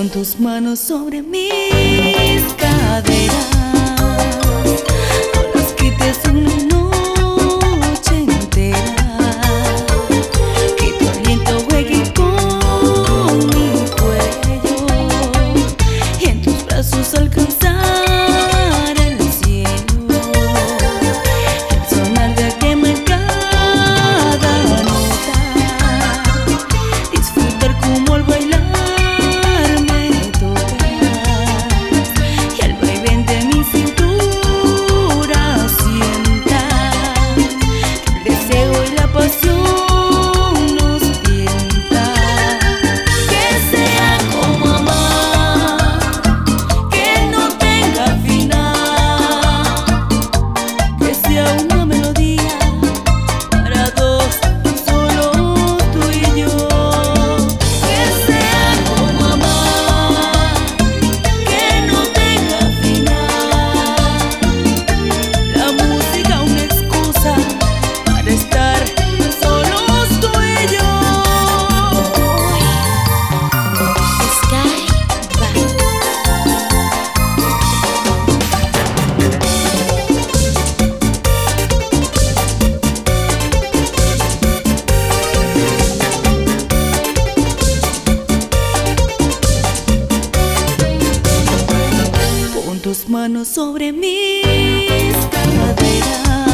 con tus manos sobre mis caderas, no las quites un minuto. tus manos sobre mis caderas.